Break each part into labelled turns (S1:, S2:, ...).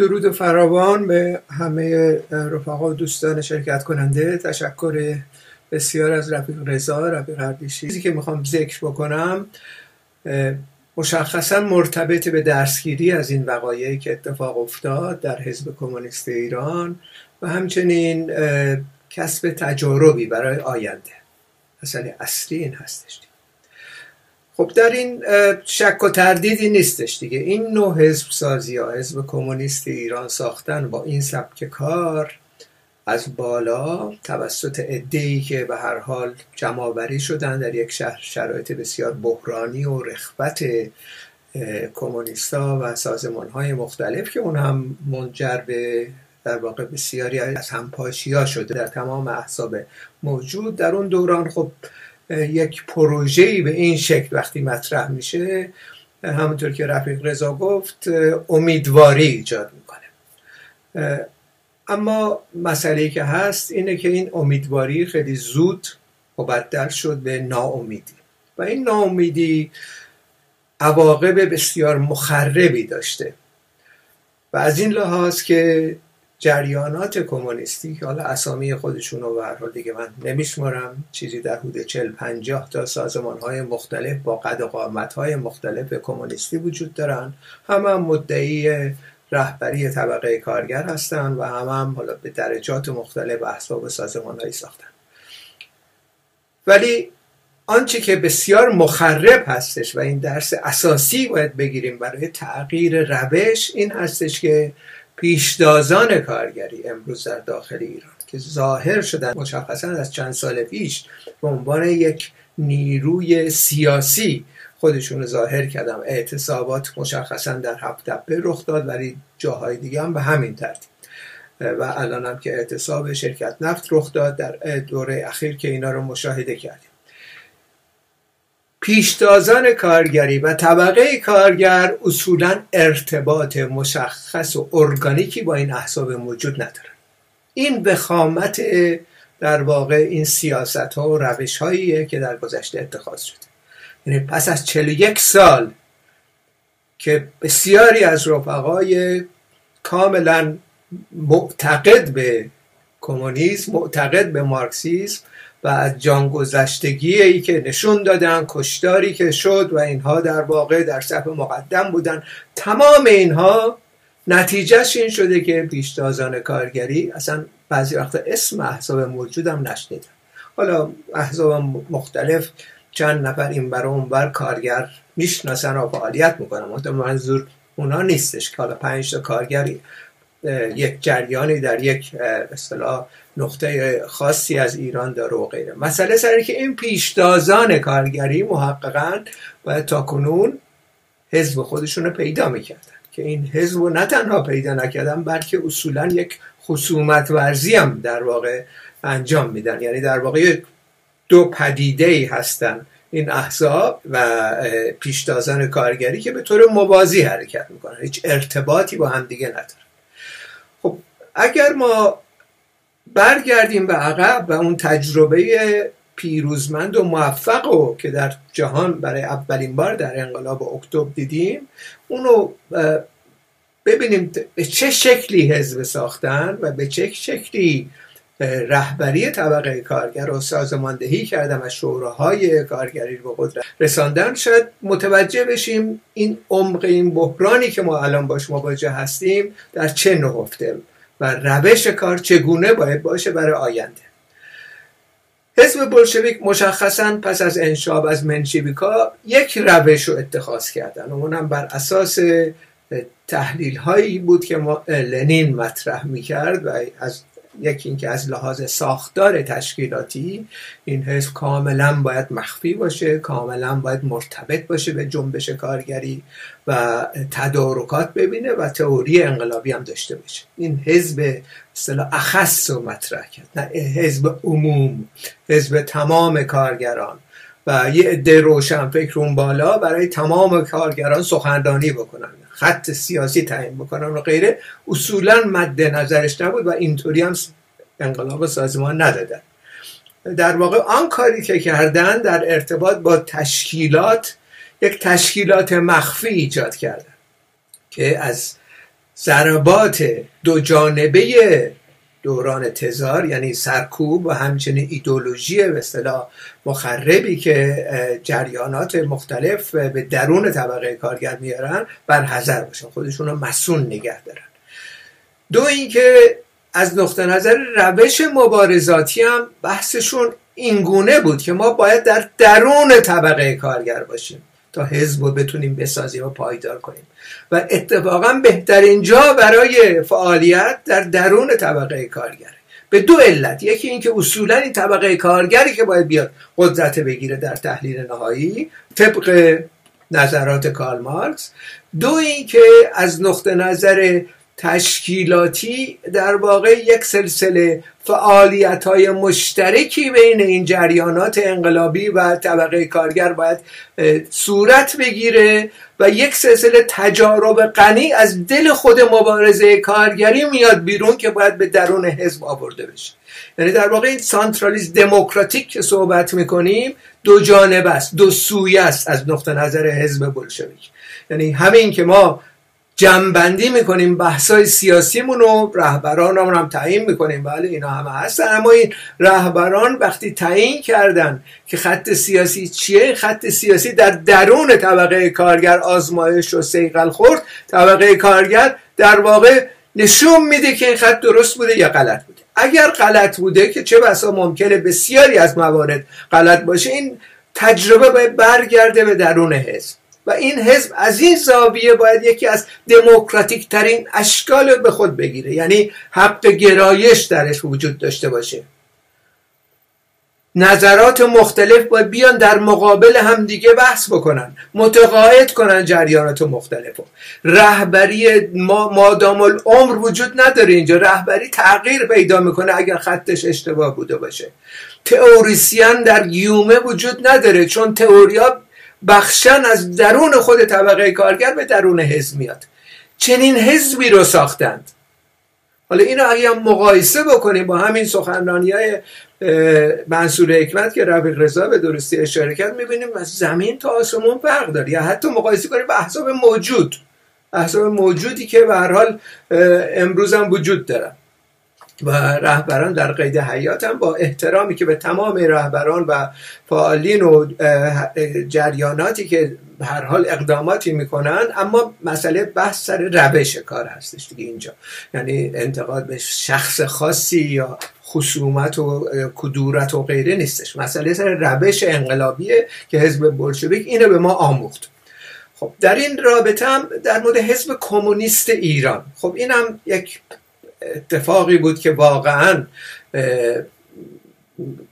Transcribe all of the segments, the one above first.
S1: درود فراوان به همه رفقا و دوستان شرکت کننده تشکر بسیار از رفیق رضا رفیق اردیشی چیزی که می‌خوام ذکر بکنم مشخصا مرتبط به درسگیری از این وقایعی که اتفاق افتاد در حزب کمونیست ایران و همچنین کسب تجاربی برای آینده. مسئله اصلی این هستش. خب در این شک و تردیدی نیستش دیگه. این نوع حزب سازی یا حزب کمونیست ایران ساختن با این سبک کار از بالا توسط ادهی که به هر حال جمعآوری شدن در یک شهر شرایط بسیار بحرانی و رخبت کمونیستا و سازمان های مختلف که اون هم منجر به در واقع بسیاری از همپاشی ها شده در تمام احزاب موجود. در اون دوران خب یک پروژه‌ای به این شکل وقتی مطرح میشه همونطور که رفیق رضا گفت امیدواری ایجاد می‌کنه. اما مسئله که هست اینه که این امیدواری خیلی زود مبدل شد به ناامیدی. و این ناامیدی عواقب بسیار مخربی داشته. و از این لحاظ که جریانات کمونیستی که حالا اسامی خودشون رو حال دیگه من نمیشمارم چیزی در حدود 40 50 تا سازمان های مختلف با قد و قامت های مختلف کمونیستی وجود دارن. همه هم مدعی رهبری طبقه کارگر هستن و همه هم حالا به درجات مختلف احساب سازمان هایی ساختن. ولی آنچه که بسیار مخرب هستش و این درس اساسی باید بگیریم برای تغییر روش این هستش که پیشدازان کارگری امروز در داخل ایران که ظاهر شدن مشخصا از چند سال پیش به عنوان یک نیروی سیاسی خودشون ظاهر کردم اعتصابات مشخصا در هفت رخ داد ولی جاهای دیگه هم به همین ترتیب. و الان هم که اعتصاب شرکت نفت رخ داد در دوره اخیر که اینا رو مشاهده کردیم. پیشتازان کارگری و طبقه کارگر اصولا ارتباط مشخص و ارگانیکی با این احزاب موجود ندارن. این وخامت در واقع این سیاست ها و روش هاییه که در گذشته اتخاذ شده. یعنی پس از 41 سال که بسیاری از رفقای کاملا معتقد به کمونیسم معتقد به مارکسیسم و از جانگذشتگی ای که نشون دادن کشتاری که شد و اینها در واقع در صف مقدم بودن. تمام اینها نتیجهش این شده که پیشتازان کارگری اصلا بعضی وقتا اسم احزاب موجودم نشنیدن. حالا احزاب مختلف چند نفر این برای اون بر کارگر می‌شناسن و فعالیت می‌کنن. منظور اونا نیستش که حالا پنج تا کارگری یک جریانی در یک اصطلاح نقطه خاصی از ایران داره و غیره. مسئله سر که این پیشتازان کارگری محققا و تا کنون حزب خودشون رو پیدا می‌کردن که این حزب رو نه تنها پیدا نکردن بلکه اصولا یک خصومت ورزی هم در واقع انجام میدن. یعنی در واقع دو پدیده ای هستن این احزاب و پیشتازان کارگری که به طور موازی حرکت می‌کنن. هیچ ارتباطی با هم دیگه ندارن. اگر ما برگردیم به عقب و اون تجربه پیروزمند و موفق رو که در جهان برای اولین بار در انقلاب اکتبر دیدیم اونو ببینیم به چه شکلی حزب ساختن و به چه شکلی رهبری طبقه کارگر رو سازماندهی کردم از شوراهای کارگری رو به قدرت رساندن. شاید متوجه بشیم این عمق این بحرانی که ما الان باش مواجه هستیم در چه نهفته. و روش کار چگونه باید باشه برای آینده. حزب بلشویک مشخصا پس از انشاب از منشیویکا یک روش رو اتخاذ کردن. و اونم بر اساس تحلیل هایی بود که لنین مطرح می‌کرد و از یکی اینکه از لحاظ ساختار تشکیلاتی این حزب کاملا باید مخفی باشه کاملا باید مرتبط باشه به جنبش کارگری و تدارکات ببینه و تئوری انقلابی هم داشته باشه. این حزب اصطلاح اخص رو مطرح کرد نه حزب عموم حزب تمام کارگران. و یه عده روشن فکر اون بالا برای تمام کارگران سخنرانی بکنن. خط سیاسی تعیین بکنن و غیره اصولا مد نظرش نبود و اینطوری هم انقلاب سازمان ندادن در واقع آن کاری که کردن در ارتباط با تشکیلات یک تشکیلات مخفی ایجاد کردن که از ضربات دو جانبه دوران تزار یعنی سرکوب و همچنین ایدولوژی به اصطلاح مخربی که جریانات مختلف به درون طبقه کارگر میارن بر حذر باشن خودشون رو مسون نگه دارن. دو اینکه از نقطه نظر روش مبارزاتی هم بحثشون اینگونه بود که ما باید در درون طبقه کارگر باشیم تا حزب رو بتونیم بسازیم و پایدار کنیم. و اتفاقا بهترین جا برای فعالیت در درون طبقه کارگره. به دو علت یکی اینکه اصولا این طبقه کارگری که باید بیاد قدرت بگیره در تحلیل نهایی طبق نظرات کارل مارکس. دو اینکه از نقطه نظر تشکیلاتی در واقع یک سلسله فعالیت های مشترکی بین این جریانات انقلابی و طبقه کارگر باید صورت بگیره و یک سلسله تجارب غنی از دل خود مبارزه کارگری میاد بیرون که باید به درون حزب آورده بشه. یعنی در واقع این سانترالیز دموکراتیک که صحبت می‌کنیم دو جانب است دو سوی است از نقطه نظر حزب بلشویک. یعنی همین که ما جمعبندی می‌کنیم بحثای سیاسیمون رو رهبرانمون هم تعیین می‌کنیم. بله اینا همه هستن اما این رهبران وقتی تعیین کردن که خط سیاسی چیه خط سیاسی در درون طبقه کارگر آزمایش و سیقل خورد. طبقه کارگر در واقع نشون میده که این خط درست بوده یا غلط بوده. اگر غلط بوده که چه بسا ممکنه بسیاری از موارد غلط باشه این تجربه باید برگرده به درون حزب. و این حزب از این زاویه باید یکی از دموکراتیک ترین اشکال رو به خود بگیره. یعنی حق گرایش درش وجود داشته باشه. نظرات مختلف باید بیان در مقابل هم دیگه بحث بکنن متقاعد کنن جریانات مختلف رهبری ما مادام العمر وجود نداره اینجا. رهبری تغییر پیدا می‌کنه اگر خطش اشتباه بوده باشه. تئوریسین در گیومه وجود نداره چون تئوریا بخشن از درون خود طبقه کارگر به درون حزب میاد. چنین حزبی رو ساختند. حالا اینو اگه مقایسه بکنیم با همین سخنرانی های منصور حکمت که رفیق رضا به درستی اشاره کرد می‌بینیم از زمین تا آسمون فرق داره. یا حتی مقایسه کنیم با احزاب موجود. احزاب موجودی که به هر حال امروز هم وجود دارن. و رهبران در قید حیات هم با احترامی که به تمام رهبران و فعالین و جریاناتی که هر حال اقداماتی می‌کنن اما مسئله بحث سر روش کار هستش دیگه اینجا. یعنی انتقاد به شخص خاصی یا خصومت و کدورت و غیره نیستش. مسئله سر روش انقلابیه که حزب بلشویک اینو به ما آموخت. خب در این رابطه هم در مورد حزب کمونیست ایران. خب اینم یک اتفاقی بود که واقعا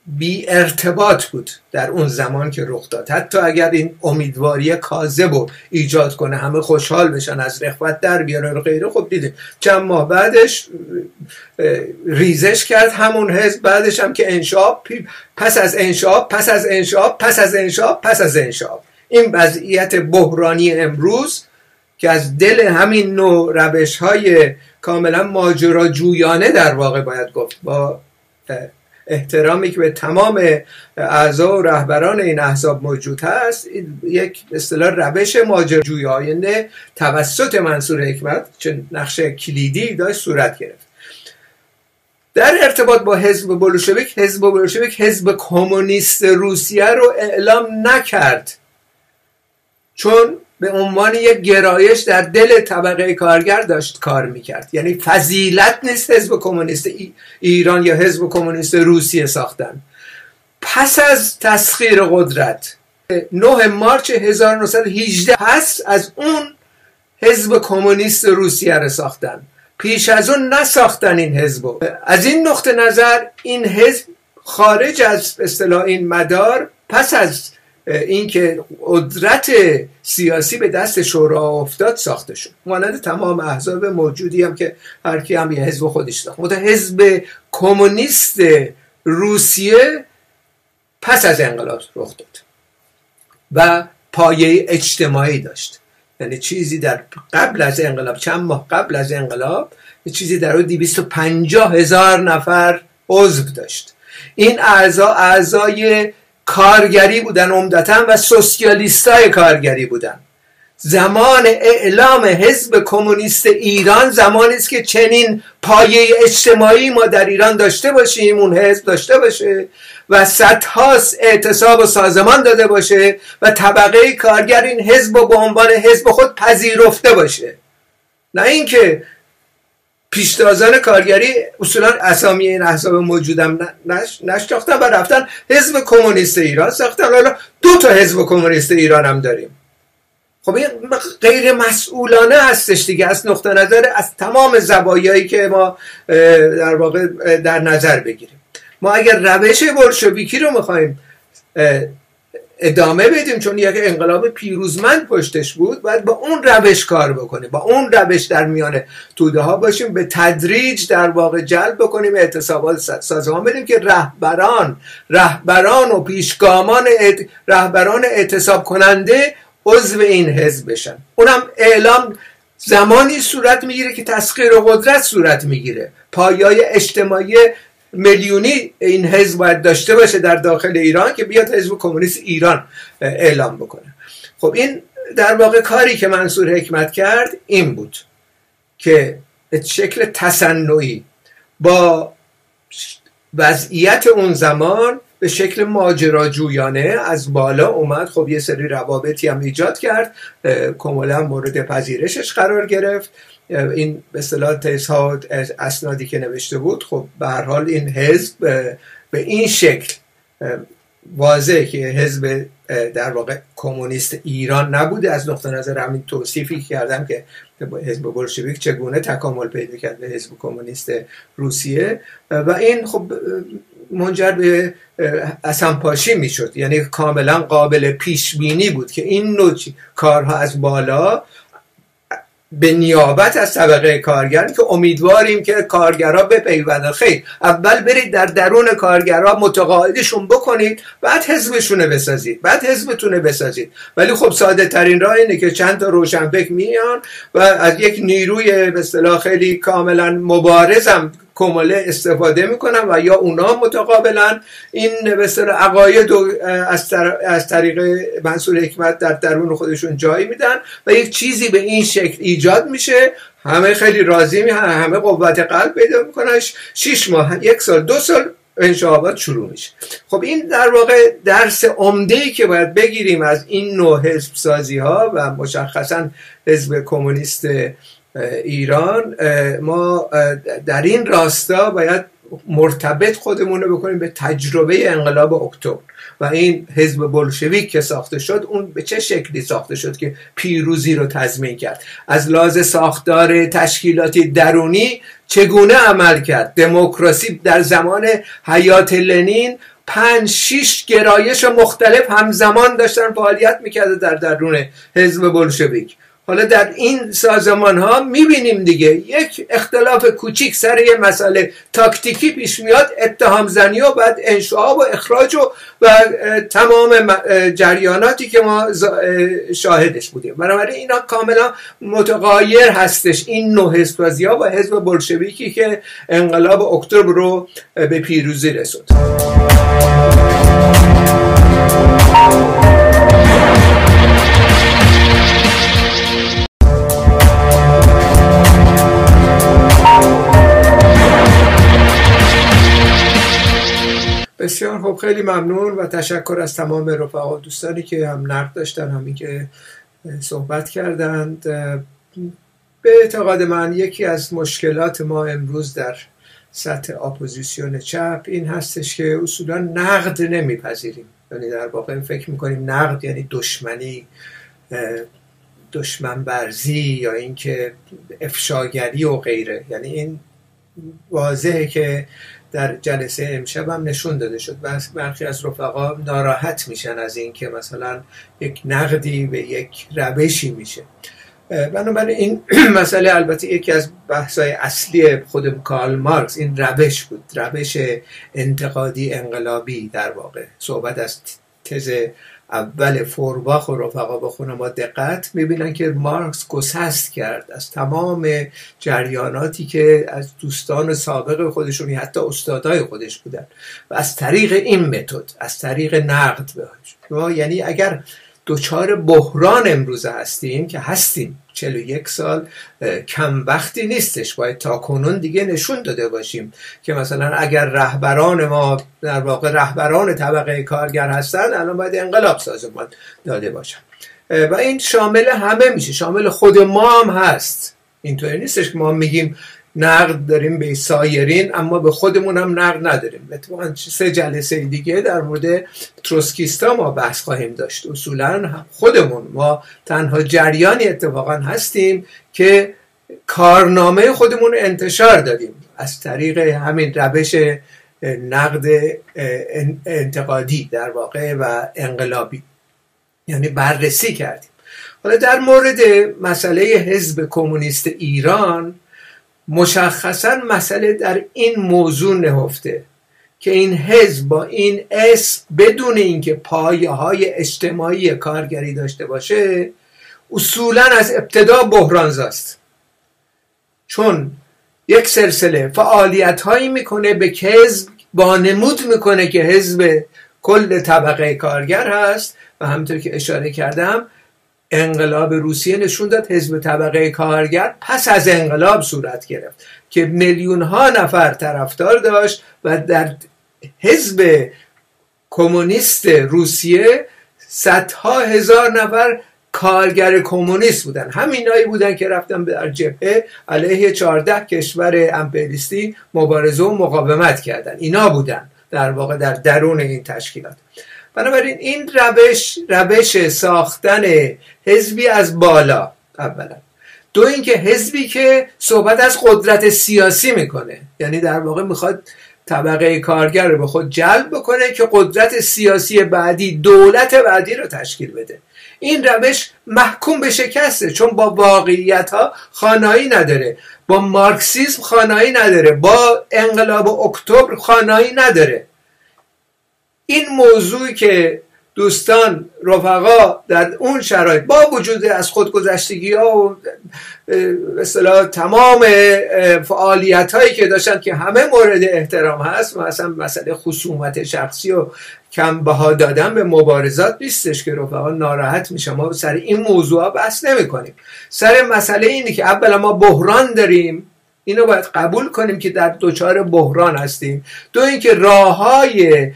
S1: بی ارتباط بود در اون زمان که رخ داد. حتی اگر این امیدواری کاذب رو ایجاد کنه همه خوشحال بشن از رخوت در بیارن و غیره خب دیده چند ماه بعدش ریزش کرد همون حزب بعدش هم که انشاب پس از انشاب پس از انشاب پس از انشاب پس از انشاب. این وضعیت بحرانی امروز که از دل همین نوع روش های کاملا ماجراجویانه در واقع باید گفت. با احترامی که به تمام اعضا و رهبران این احزاب موجود هست یک اصطلاح روش ماجراجویانه توسط منصور حکمت چه نقش کلیدی داشت صورت گرفت. در ارتباط با حزب بولشویک حزب بولشویک حزب کمونیست روسیه رو اعلام نکرد. چون به عنوان یک گرایش در دل طبقه کارگر داشت کار می‌کرد. یعنی فضیلت نیست حزب کمونیست ایران یا حزب کمونیست روسیه ساختن. پس از تسخیر قدرت 9 مارچ 1918 پس از اون حزب کمونیست روسیه رو ساختن. پیش از اون نساختن این حزب از این نقطه نظر این حزب خارج از اصطلاح این مدار پس از اینکه قدرت سیاسی به دست شورا افتاد ساخته شد. مانند تمام احزاب موجودی هم که هر کی هم یه حزب خودش داشت حزب کمونیست روسیه پس از انقلاب رخ داد و پایه اجتماعی داشت. یعنی چیزی در قبل از انقلاب چند ماه قبل از انقلاب چیزی در 250 هزار نفر عضو داشت. این اعضا اعضای کارگری بودن عمدتا و سوسیالیستای کارگری بودن. زمان اعلام حزب کمونیست ایران زمانی است که چنین پایه اجتماعی ما در ایران داشته باشیم اون حزب داشته باشه و صدها اعتصاب و سازمان داده باشه و طبقه کارگر این حزب و به عنوان حزب خود پذیرفته باشه. نه اینکه پیشتازان کارگری اصولا اسامی این احزاب موجودم نشناختن و رفتن حزب کمونیست ایران. ساختن حالا دو تا حزب کمونیست ایران هم داریم. خب این غیر مسئولانه هستش دیگه. از نقطه نظر از تمام زوایایی که ما در واقع در نظر بگیریم. ما اگر روش بلشویکی رو می‌خوایم ادامه بدیم چون یک انقلاب پیروزمند پشتش بود باید با اون روش کار بکنیم با اون روش در میان توده ها باشیم به تدریج در واقع جلب بکنیم اعتصابات سازمان بدیم که رهبران رهبران و پیشگامان رهبران اعتصاب کننده عضو این حزب بشن. اونم اعلام زمانی صورت می‌گیره که تسخیر قدرت صورت می‌گیره. پایای اجتماعی میلیونی این حزب باید داشته باشه در داخل ایران که بیاد حزب کمونیست ایران اعلام بکنه. خب این در واقع کاری که منصور حکمت کرد این بود که به شکل تصنعی با وضعیت اون زمان به شکل ماجراجویانه از بالا اومد. خب یه سری روابطی هم ایجاد کرد. کاملا مورد پذیرشش قرار گرفت. این به اصطلاح تزها اسنادی که نوشته بود خب به هر حال این حزب به این شکل واضح که حزب در واقع کمونیست ایران نبوده. از نقطه نظر همین توصیفی کردم که حزب بلشویک چگونه تکامل پیدا کرد به حزب کمونیست روسیه. و این خب منجر به اسمپاشی می‌شد. یعنی کاملا قابل پیش بینی بود که این نوع کارها از بالا به نیابت از طبقه کارگر که امیدواریم که کارگرها بپیوندن. خیر اول برید در درون کارگرها متقاعدشون بکنید بعد حزبشونه بسازید بعد حزبتونه بسازید. ولی خب ساده ترین راه اینه که چند تا روشنفکر میان و از یک نیروی به خیلی کاملا مبارزم کمله استفاده می‌کنن و یا اونا متقابلا این به عقاید از, از طریق منصور حکمت در درون خودشون جایی میدن و یک چیزی به این شکل ایجاد میشه. همه خیلی راضی می همه قوت قلب پیدا می‌کنن شیش ماه یک سال دو سال انشاءالله شروع میشه. خب این در واقع درس عمده ای که باید بگیریم از این نوع حزب سازی ها و مشخصا حزب کمونیست ایران ما در این راستا باید مرتبط خودمون رو بکنیم به تجربه انقلاب اکتبر و این حزب بلشویک که ساخته شد اون به چه شکلی ساخته شد که پیروزی رو تضمین کرد؟ از لحاظ ساختار تشکیلاتی درونی چگونه عمل کرد؟ دموکراسی در زمان حیات لنین پنج شیش گرایش مختلف همزمان داشتن فعالیت می‌کرده در درون حزب بلشویک. حالا در این سازمان ها می‌بینیم دیگه. یک اختلاف کوچیک سر یه مسئله. تاکتیکی پیش میاد اتهام زنی و بعد انشاء و اخراج و, و تمام جریاناتی که ما شاهدش بودیم. بنابراین اینا کاملا متغایر هستش. این نوع حزب ها و حزب بلشویکی که انقلاب اکتبر رو به پیروزی رسوند. بسیار خب خیلی ممنون و تشکر از تمام رفقا دوستانی که هم نقد داشتن همین که صحبت کردند. به اعتقاد من یکی از مشکلات ما امروز در سطح اپوزیسیون چپ این هستش که اصولا نقد نمیپذیریم. یعنی در واقع فکر می‌کنیم نقد یعنی دشمنی دشمن برزی یا اینکه افشاگری و غیره. یعنی این واضحه که در جلسه امشب هم نشون داده شد. و برخی از رفقا ناراحت میشن از اینکه مثلا یک نقدی به یک روشی میشه. بنابراین این مسئله البته یکی از بحثای اصلی خود کارل مارکس این روش بود. روش انتقادی انقلابی در واقع. صحبت از تز اول فورباخ و رفقا بخونه ما دقت می‌بینن که مارکس گسست کرد از تمام جریاناتی که از دوستان سابق خودشون حتی استادای خودش بودن و از طریق این متد از طریق نقد بهش یعنی اگر دچار بحران امروزه هستیم که هستیم 41 سال کم وقتی نیستش. باید تا کنون دیگه نشون داده باشیم که مثلا اگر رهبران ما در واقع رهبران طبقه کارگر هستن الان باید انقلاب سازمان داده باشن. و این شامل همه میشه. شامل خود ما هم هست. اینطوری نیستش که ما میگیم نقد داریم به سایرین اما به خودمون هم نقد نداریم. اتفاقا سه جلسه دیگه در مورد تروسکیستا ما بحث خواهیم داشت. اصولا خودمون ما تنها جریانی اتفاقا هستیم که کارنامه خودمون انتشار دادیم. از طریق همین روش نقد انتقادی در واقع و انقلابی. یعنی بررسی کردیم. حالا در مورد مسئله حزب کمونیست ایران مشخصا مسئله در این موضوع نهفته که این حزب با این اسم بدون اینکه پایه های اجتماعی کارگری داشته باشه اصولا از ابتدا بحرانزاست. چون یک سلسله فعالیت هایی می‌کنه به حزب نمود می‌کنه که حزب کل طبقه کارگر هست. و همطور که اشاره کردم انقلاب روسیه نشون داد حزب طبقه کارگر پس از انقلاب صورت گرفت که میلیون ها نفر طرفدار داشت و در حزب کمونیست روسیه صدها هزار نفر کارگر کمونیست بودن. همینایی بودن که رفتن در جبهه علیه 14 کشور امپریستی مبارزه و مقاومت کردن. اینا بودن در واقع در درون این تشکیلات. بنابراین این روش روش ساختن حزبی از بالا اولا. دو اینکه حزبی که صحبت از قدرت سیاسی می‌کنه. یعنی در واقع می‌خواد طبقه کارگر رو به خود جلب بکنه که قدرت سیاسی بعدی دولت بعدی رو تشکیل بده. این روش محکوم به شکسته چون با واقعیت ها خانایی نداره. با مارکسیسم خانایی نداره. با انقلاب اکتبر خانایی نداره. این موضوعی که دوستان رفقا در اون شرایط با وجود از خودگذشتگی ها و مثلا تمام فعالیت هایی که داشتن که همه مورد احترام هست مثلا مسئله خصومت شخصی و کم بها دادن به مبارزات نیستش که رفقا ناراحت میشه ما سر این موضوع ها بحث نمی کنیم. سر مسئله اینه که اولا ما بحران داریم. اینو باید قبول کنیم که در دچار بحران هستیم. دو اینکه راه های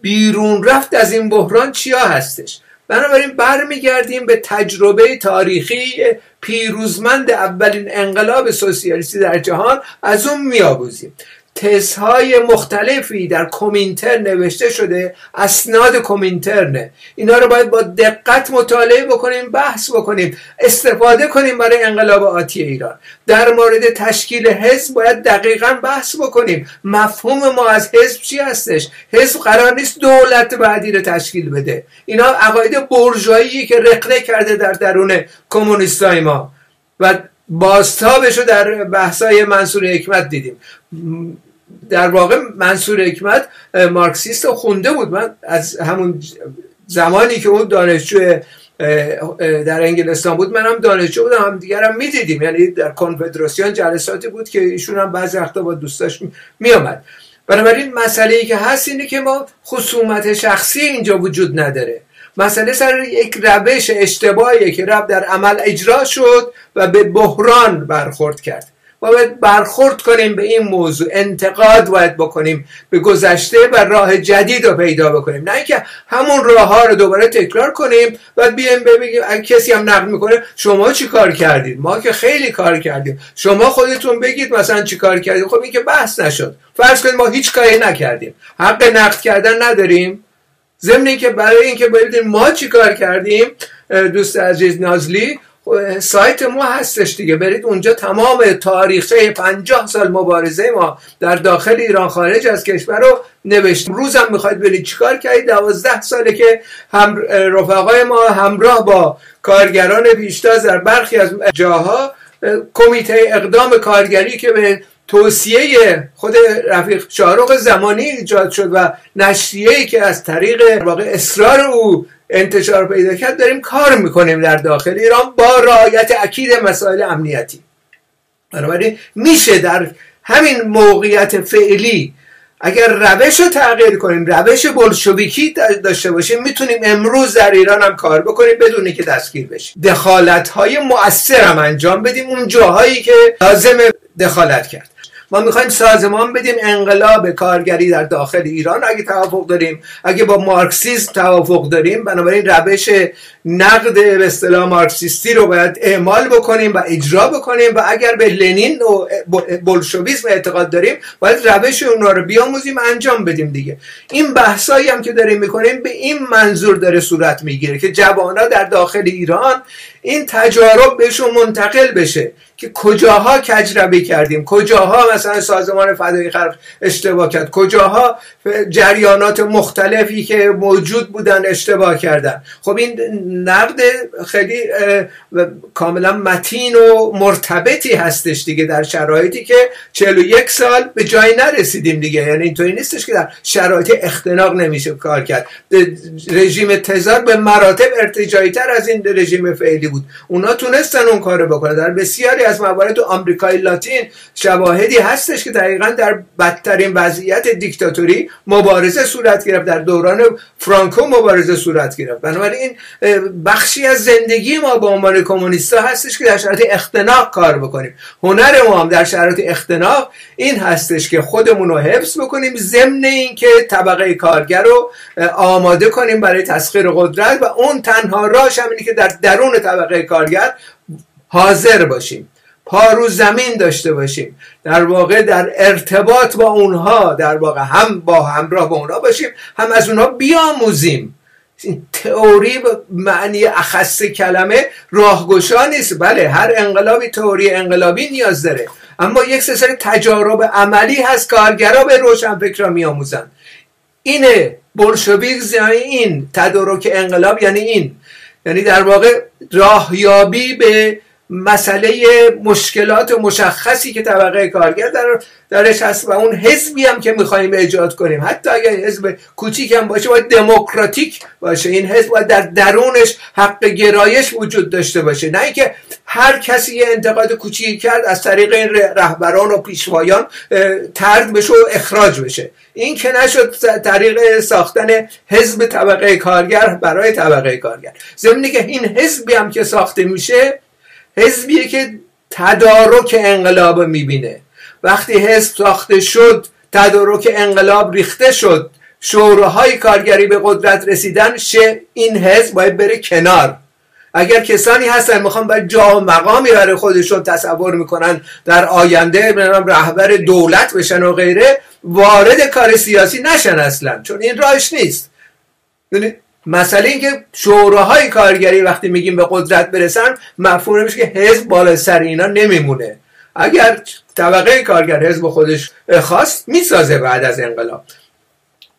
S1: بیرون رفت از این بحران چیا هستش؟ بنابراین برمیگردیم به تجربه تاریخی پیروزمند اولین انقلاب سوسیالیستی در جهان از اون میآموزیم تزهای مختلفی در کومینتر نوشته شده اسناد کومینترنه اینا رو باید با دقت مطالعه بکنیم بحث بکنیم استفاده کنیم برای انقلاب آتی ایران. در مورد تشکیل حزب باید دقیقا بحث بکنیم. مفهوم ما از حزب چی هستش؟ حزب قرار نیست دولت بعدی رو تشکیل بده. اینا عقاید برجایی که رقنه کرده در درون کمونیستای ما. و بازتابش رو در بحثای منصور حکمت دیدیم. در واقع منصور حکمت مارکسیست خونده بود. من از همون زمانی که اون دانشجو در انگلستان بود منم دانشجو بودم. هم دیگرم می‌دیدیم. یعنی در کنفدراسیون جلساتی بود که ایشون هم بعضی وقتا با دوستاش میامد بنابراین مسئله ای که هست اینه که ما خصومت شخصی اینجا وجود نداره. مسئله سر یک روش اشتباهیه که رب در عمل اجرا شد و به بحران برخورد کرد. باید برخورد کنیم به این موضوع. انتقاد باید بکنیم به گذشته و راه جدید رو پیدا بکنیم. نه اینکه همون راه ها رو دوباره تکرار کنیم و بیایم بگیم کسی هم نقد می‌کنه شما چی کار کردید؟ ما که خیلی کار کردیم. شما خودتون بگید مثلا چی کار کردید. خب این که بحث نشد. فرض کنید ما هیچ کاری نکردیم. حق نقد کردن نداریم. ضمن که برای اینکه ببینیم ما چی کار کردیم دوست عزیز نازلی سایت ما هستش دیگه. برید اونجا تمام تاریخچه 50 سال مبارزه ما در داخل ایران خارج از کشور رو نوشتیم. روزم می‌خواید برید چیکار کردید؟ دوازده ساله که هم رفقای ما همراه با کارگران پیشتاز در برخی از جاها کمیته اقدام کارگری که به توصیه خود رفیق شارق زمانی ایجاد شد و نشریه‌ای که از طریق واقع اصرار او انتشار پیدا کرد داریم کار می‌کنیم در داخل ایران با رعایت اکید مسائل امنیتی. بنابراین میشه در همین موقعیت فعلی اگر روش رو تغییر کنیم روش بلشویکی داشته باشیم می‌تونیم امروز در ایران هم کار بکنیم بدون که دستگیر بشیم. دخالت های مؤثر هم انجام بدیم اون جاهایی که لازم دخالت کرد. ما می‌خوایم سازمان بدیم انقلاب کارگری در داخل ایران. اگه توافق داریم اگه با مارکسیسم توافق داریم بنابراین روش نقد به اصطلاح مارکسیستی رو باید اعمال بکنیم و اجرا بکنیم و اگر به لنین و بلشویسم اعتقاد داریم باید روش اونها رو بیاموزیم انجام بدیم دیگه. این بحثایی هم که داریم می‌کنیم به این منظور داره صورت می‌گیره که جوانها در داخل ایران این تجارب بهشون منتقل بشه که کجاها کجربی کردیم کجاها مثلا سازمان فدای خلق اشتباه کرد کجاها جریانات مختلفی که موجود بودن اشتباه کردن. خب این نقد خیلی کاملا متین و مرتبطی هستش دیگه در شرایطی که 41 سال به جایی نرسیدیم دیگه. یعنی اینطوری نیستش که در شرایط اختناق نمیشه کار کرد. رژیم تزار به مراتب ارتجایی تر از این رژیم فعلی بود. اونا تونستن اون کارو بکنن. در بسیاری از موارد تو آمریکای لاتین شواهدی هستش که دقیقا در بدترین وضعیت دیکتاتوری مبارزه صورت گرفت. در دوران فرانکو مبارزه صورت گرفت. بنابراین بخشی از زندگی ما به عنوان کمونیستا هستش که در شرایط اختناق کار بکنیم. هنر ما هم در شرایط اختناق این هستش که خودمون رو حفظ بکنیم ضمن اینکه طبقه کارگر رو آماده کنیم برای تسخیر قدرت و اون تنها راهش همینه که در درون طبقه کارگر حاضر باشیم. پا رو زمین داشته باشیم. در واقع در ارتباط با اونها در واقع هم با همراه با اونها باشیم هم از اونها بیاموزیم. این تئوری معنی اخص کلمه راهگشا نیست. بله هر انقلابی تئوری انقلابی نیاز داره. اما یک سری تجارب عملی هست کارگرا به روشنفکرا میآموزن اینه بولشویک یعنی این تدارک انقلاب یعنی این. یعنی در واقع راهیابی به مسئله مشکلات مشخصی که طبقه کارگر در درش هست و اون حزبی هم که می‌خوایم ایجاد کنیم. حتی اگر حزب کوچیک هم باشه باید دموکراتیک باشه. این حزب باید در درونش حق گرایش وجود داشته باشه. نه اینکه هر کسی یه انتقاد کوچیکی کرد از طریق این رهبران و پیشوایان ترد بشه و اخراج بشه. این که نشد طریق ساختن حزب طبقه کارگر برای طبقه کارگر. ضمنی که این حزبی هم که ساخته میشه حزبیه که تدارک انقلاب می‌بینه. وقتی حزب ساخته شد تدارک انقلاب ریخته شد. شوراهای کارگری به قدرت رسیدن شه این حزب باید بره کنار. اگر کسانی هستن می‌خوان باید جا و مقامی برای خودشون تصور می‌کنن در آینده رهبر دولت بشن و غیره وارد کار سیاسی نشن اصلا. چون این راهش نیست. یعنی مسئله این که شوراهای کارگری وقتی میگیم به قدرت برسن مفهوم میشه که حزب بالا سر اینا نمیمونه. اگر طبقه کارگر حزب خودش خواست می‌سازه بعد از انقلاب.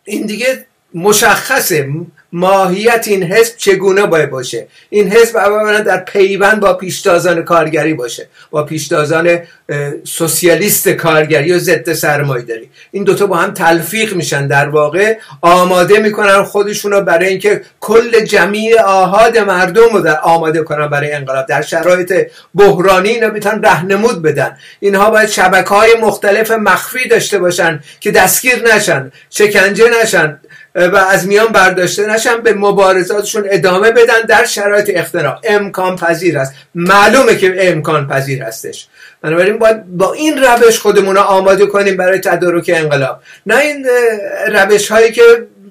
S1: این دیگه مشخصه. ماهیت این حزب چگونه باید باشه؟ این حزب اولا در پیوند با پیشتازان کارگری باشه با پیشتازان سوسیالیست کارگری و ضد داری. این دوتا با هم تلفیق میشن. در واقع آماده می‌کنن خودشون رو برای اینکه کل جمعی آهاد مردم رو در آماده کنن برای انقلاب. در شرایط بحرانی اینا می‌تونن رهنمود بدن. اینها باید شبکه های مختلف مخفی داشته باشن که دستگیر نشن شکنجه نشن. و از میان برداشته نشن به مبارزاتشون ادامه بدن در شرایط اختراع. امکان پذیر است. معلومه که امکان پذیر هستش. بنابراین باید با این روش خودمون رو آماده کنیم برای تدارک انقلاب. نه این روش هایی که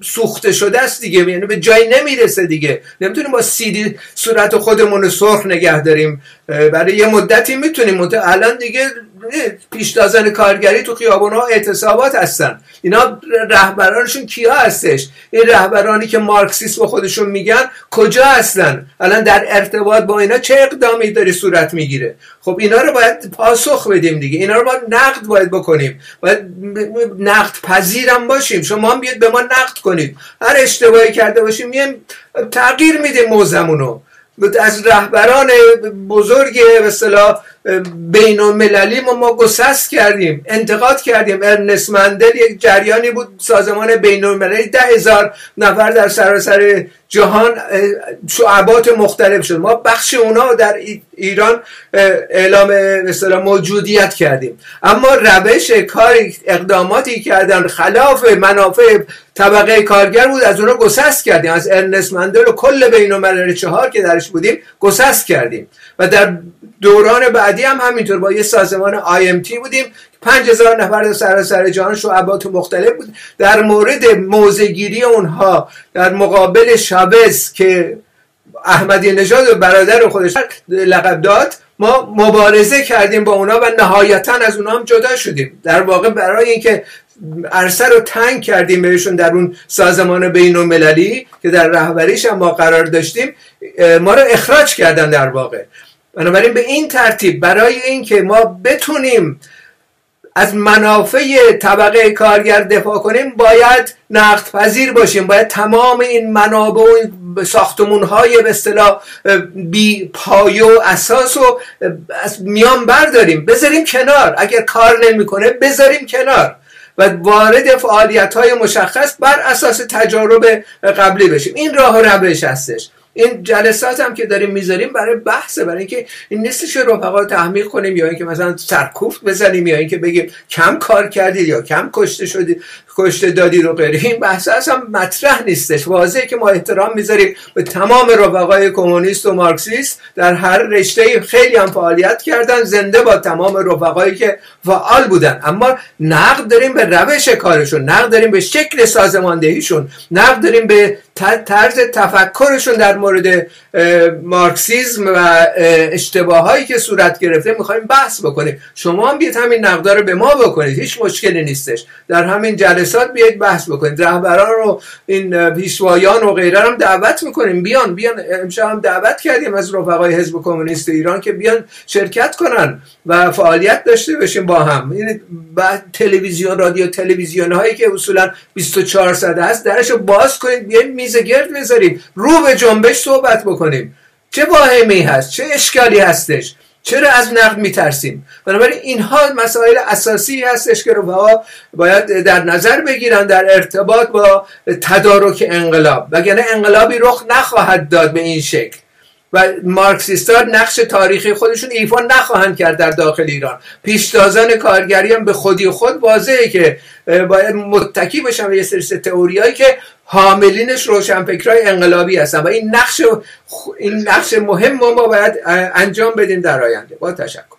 S1: سوخته شده است دیگه یعنی به جایی نمی‌رسه دیگه. نمی‌تونیم با سیدی صورت خودمون رو سرخ نگه داریم. برای یه مدتی می‌تونیم الان دیگه پیشتازان کارگری تو خیابون ها اعتصابات هستن. اینا رهبرانشون کیا هستش؟ این رهبرانی که مارکسیسم خودشون میگن کجا هستن؟ الان در ارتباط با اینا چه اقدامی داری صورت می‌گیره؟ خب اینا رو باید پاسخ بدیم دیگه. اینا رو باید نقد باید بکنیم. باید نقد پذیرم باشیم. شما هم بیاد به ما نقد کنید. هر اشتباهی کرده باشیم میایم تغییر میدیم موزمونو. از رهبران بزرگ به بین المللی ما, ما گسست کردیم انتقاد کردیم. ارنست مندل یک جریانی بود سازمان بین المللی ده هزار نفر در سراسر جهان شعبات مختلف شد. ما بخش اونا در ایران اعلام مثلا موجودیت کردیم. اما روش کار اقداماتی کردن خلاف منافع طبقه کارگر بود از اونا گسست کردیم. از ارنست مندل و کل بین الملل چهار که درش بودیم گسست کردیم. و در دوران بعدی هم همینطور با یه سازمان IMT بودیم. پنج هزار نفر در سراسر جهان شعبات مختلف بود. در مورد موزگیری اونها در مقابل شابز که احمدی نژاد و برادر خودش لقب داد ما مبارزه کردیم با اونا و نهایتا از اونا هم جدا شدیم. در واقع برای اینکه عرصه رو تنگ کردیم بهشون در اون سازمان بین المللی که در رهبریش هم ما قرار داشتیم ما رو اخراج کردن در واقع. بنابراین به این ترتیب برای اینکه ما بتونیم از منافع طبقه کارگر دفاع کنیم باید نقد پذیر باشیم باید تمام این منابع و ساختمون های به اصطلاح بی پایه و اساس و از میان برداریم. بذاریم کنار. اگر کار نمی‌کنه بذاریم کنار و وارد فعالیت های مشخص بر اساس تجارب قبلی بشیم. این راه و روش هستش. این جلسات هم که داریم می‌ذاریم برای بحثه برای اینکه این نیستش رفقا تحمیل کنیم یا اینکه مثلا سرکوفت بزنیم یا اینکه بگیم کم کار کردید یا کم کشته شدید کشته دادی رو غیره. این بحث اصلا مطرح نیستش. واضحه که ما احترام می‌ذاریم به تمام رفقای کمونیست و مارکسیست. در هر رشته خیلی هم فعالیت کردن زنده با تمام رفقایی که فعال بودن. اما نقد داریم به روش کارشون نقد داریم به شکل سازماندهیشون نقد داریم به طرز تفکرشون در مورد مارکسیزم و اشتباهایی که صورت گرفته می‌خوایم بحث بکنیم. شما هم بیاید همین نقدا رو به ما بکنید. هیچ مشکلی نیستش. در همین جلسات بیاید بحث بکنید. رهبران رو این پیشوایان و غیره هم دعوت می‌کنیم. بیان بیان. امشب هم دعوت کردیم از رفقای حزب کمونیست ایران که بیان شرکت کنن و فعالیت داشته باشیم با هم. این بعد تلویزیون رادیو تلویزیون هایی که اصولا 24 ساعت هست درشو باز کنید. بیاین میز گرد بذاریم رو به جنبش صحبت بکنیم. چه واهمی هست؟ چه اشکالی هستش؟ چرا از نقد میترسیم؟ بنابراین اینها مسائل اساسی هستش که رو باید در نظر بگیرن در ارتباط با تدارک انقلاب. وگرنه انقلابی رخ نخواهد داد به این شکل. و مارکسیستا نقش تاریخی خودشون ایفا نخواهند کرد در داخل ایران. پیشتازان کارگری هم به خودی خود واضحه که باید متکی بشن به یه سری تئوریایی که حاملینش روشنفکرای انقلابی هستن و این نقش این نقش مهم ما باید انجام بدیم در آینده. با تشکر.